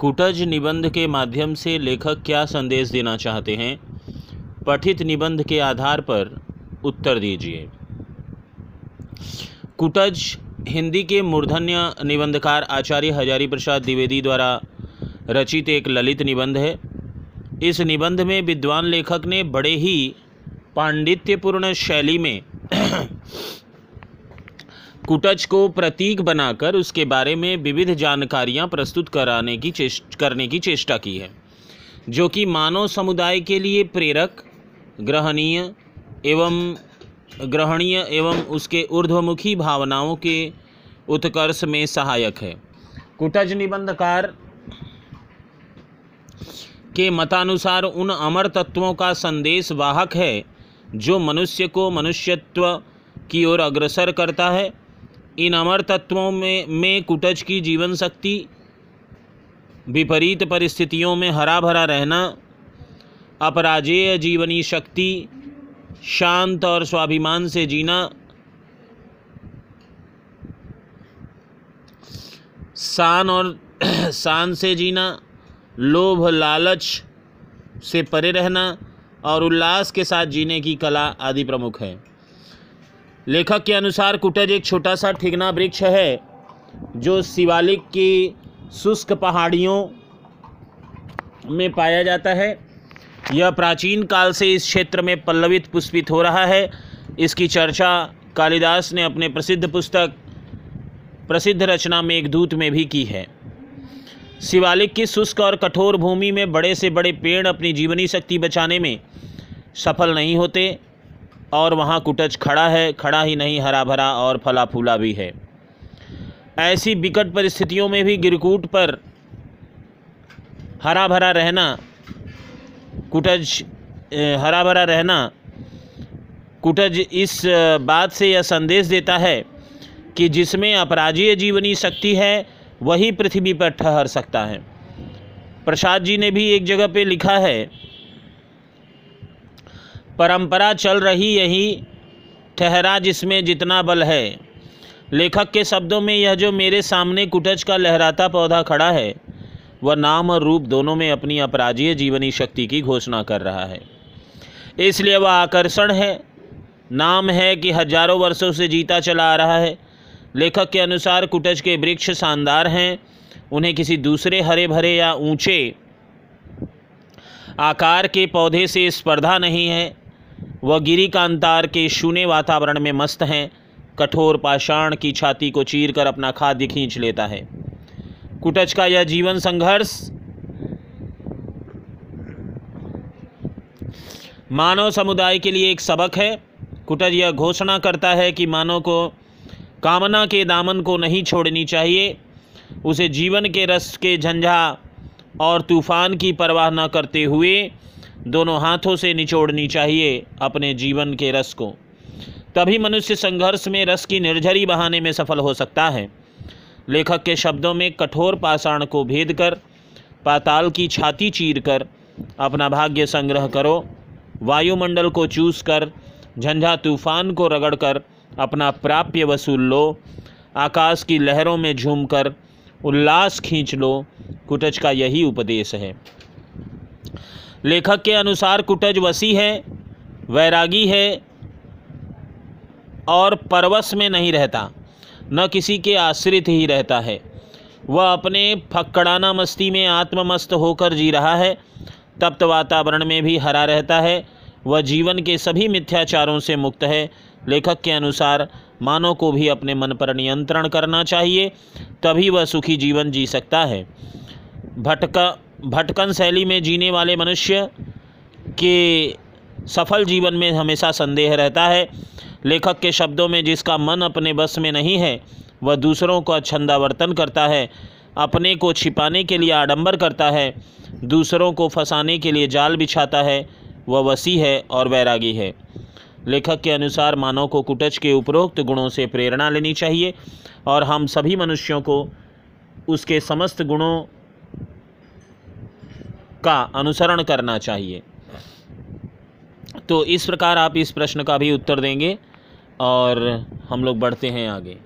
कुटज निबंध के माध्यम से लेखक क्या संदेश देना चाहते हैं? पठित निबंध के आधार पर उत्तर दीजिए। कुटज हिंदी के मूर्धन्य निबंधकार आचार्य हजारी प्रसाद द्विवेदी द्वारा रचित एक ललित निबंध है। इस निबंध में विद्वान लेखक ने बड़े ही पांडित्यपूर्ण शैली में कुटच को प्रतीक बनाकर उसके बारे में विविध जानकारियाँ प्रस्तुत कराने की चेष्ट करने की चेष्टा की है, जो कि मानव समुदाय के लिए प्रेरक, ग्रहणीय एवं ग्रहणीय एवं उसके ऊर्ध्वमुखी भावनाओं के उत्कर्ष में सहायक है। कुटज निबंधकार के मतानुसार उन अमर तत्वों का संदेश वाहक है, जो मनुष्य को मनुष्यत्व की ओर अग्रसर करता है इन अमर तत्वों में में कुटज की जीवन शक्ति, विपरीत परिस्थितियों में हरा भरा रहना, अपराजेय जीवनी शक्ति, शांत और स्वाभिमान से जीना, शान और शान से जीना, लोभ लालच से परे रहना और उल्लास के साथ जीने की कला आदि प्रमुख है। लेखक के अनुसार कुटज एक छोटा सा ठिगना वृक्ष है, जो शिवालिक की शुष्क पहाड़ियों में पाया जाता है। यह प्राचीन काल से इस क्षेत्र में पल्लवित पुष्पित हो रहा है। इसकी चर्चा कालिदास ने अपने प्रसिद्ध पुस्तक, प्रसिद्ध रचना मेघदूत में भी की है। शिवालिक की शुष्क और कठोर भूमि में बड़े से बड़े पेड़ अपनी जीवनी शक्ति बचाने में सफल नहीं होते। और वहाँ कुटच खड़ा है, खड़ा ही नहीं हरा भरा और फला फूला भी है। ऐसी विकट परिस्थितियों में भी गिरकूट पर हरा भरा रहना कुटज हरा भरा रहना कुटज इस बात से यह संदेश देता है कि जिसमें अपराजीय जीवनी शक्ति है, वही पृथ्वी पर ठहर सकता है। प्रसाद जी ने भी एक जगह पे लिखा है परंपरा चल रही यही ठहरा जिसमें जितना बल है। लेखक के शब्दों में यह जो मेरे सामने कुटज का लहराता पौधा खड़ा है, वह नाम और रूप दोनों में अपनी अपराजीय जीवनी शक्ति की घोषणा कर रहा है। इसलिए वह आकर्षण है, नाम है कि हज़ारों वर्षों से जीता चला आ रहा है। लेखक के अनुसार कुटज के वृक्ष शानदार हैं, उन्हें किसी दूसरे हरे भरे या ऊँचे आकार के पौधे से स्पर्धा नहीं है वह गिरी कांतार के शून्य वातावरण में मस्त हैं, कठोर पाषाण की छाती को चीर कर अपना खाद्य खींच लेता है। कुटच का यह जीवन संघर्ष, मानव समुदाय के लिए एक सबक है। कुटज यह घोषणा करता है कि मानव को कामना के दामन को नहीं छोड़नी चाहिए। उसे जीवन के रस के झंझा और तूफ़ान की परवाह न करते हुए दोनों हाथों से निचोड़नी चाहिए अपने जीवन के रस को। तभी मनुष्य संघर्ष में रस की निर्झरी बहाने में सफल हो सकता है। लेखक के शब्दों में कठोर पाषाण को भेद कर, पाताल की छाती चीर कर, अपना भाग्य संग्रह करो, वायुमंडल को चूस कर, झंझा तूफ़ान को रगड़ कर, अपना प्राप्य वसूल लो, आकाश की लहरों में झूम कर, उल्लास खींच लो, कुटज का यही उपदेश है। लेखक के अनुसार कुटज वसी है, वैरागी है और परवश में नहीं रहता, न किसी के आश्रित ही रहता है। वह अपने फक्कड़ाना मस्ती में आत्ममस्त होकर जी रहा है। तप्त वातावरण में भी हरा रहता है। वह जीवन के सभी मिथ्याचारों से मुक्त है। लेखक के अनुसार मानव को भी अपने मन पर नियंत्रण करना चाहिए, तभी वह सुखी जीवन जी सकता है। भटका भटकन शैली में जीने वाले मनुष्य के सफल जीवन में हमेशा संदेह रहता है। लेखक के शब्दों में जिसका मन अपने बस में नहीं है, वह दूसरों को छंदावर्तन करता है, अपने को छिपाने के लिए आडंबर करता है, दूसरों को फंसाने के लिए जाल बिछाता है, वह वसी है और वैरागी है। लेखक के अनुसार मानव को कुटच के उपरोक्त गुणों से प्रेरणा लेनी चाहिए और हम सभी मनुष्यों को उसके समस्त गुणों का अनुसरण करना चाहिए। तो इस प्रकार आप इस प्रश्न का भी उत्तर देंगे और हम लोग बढ़ते हैं आगे।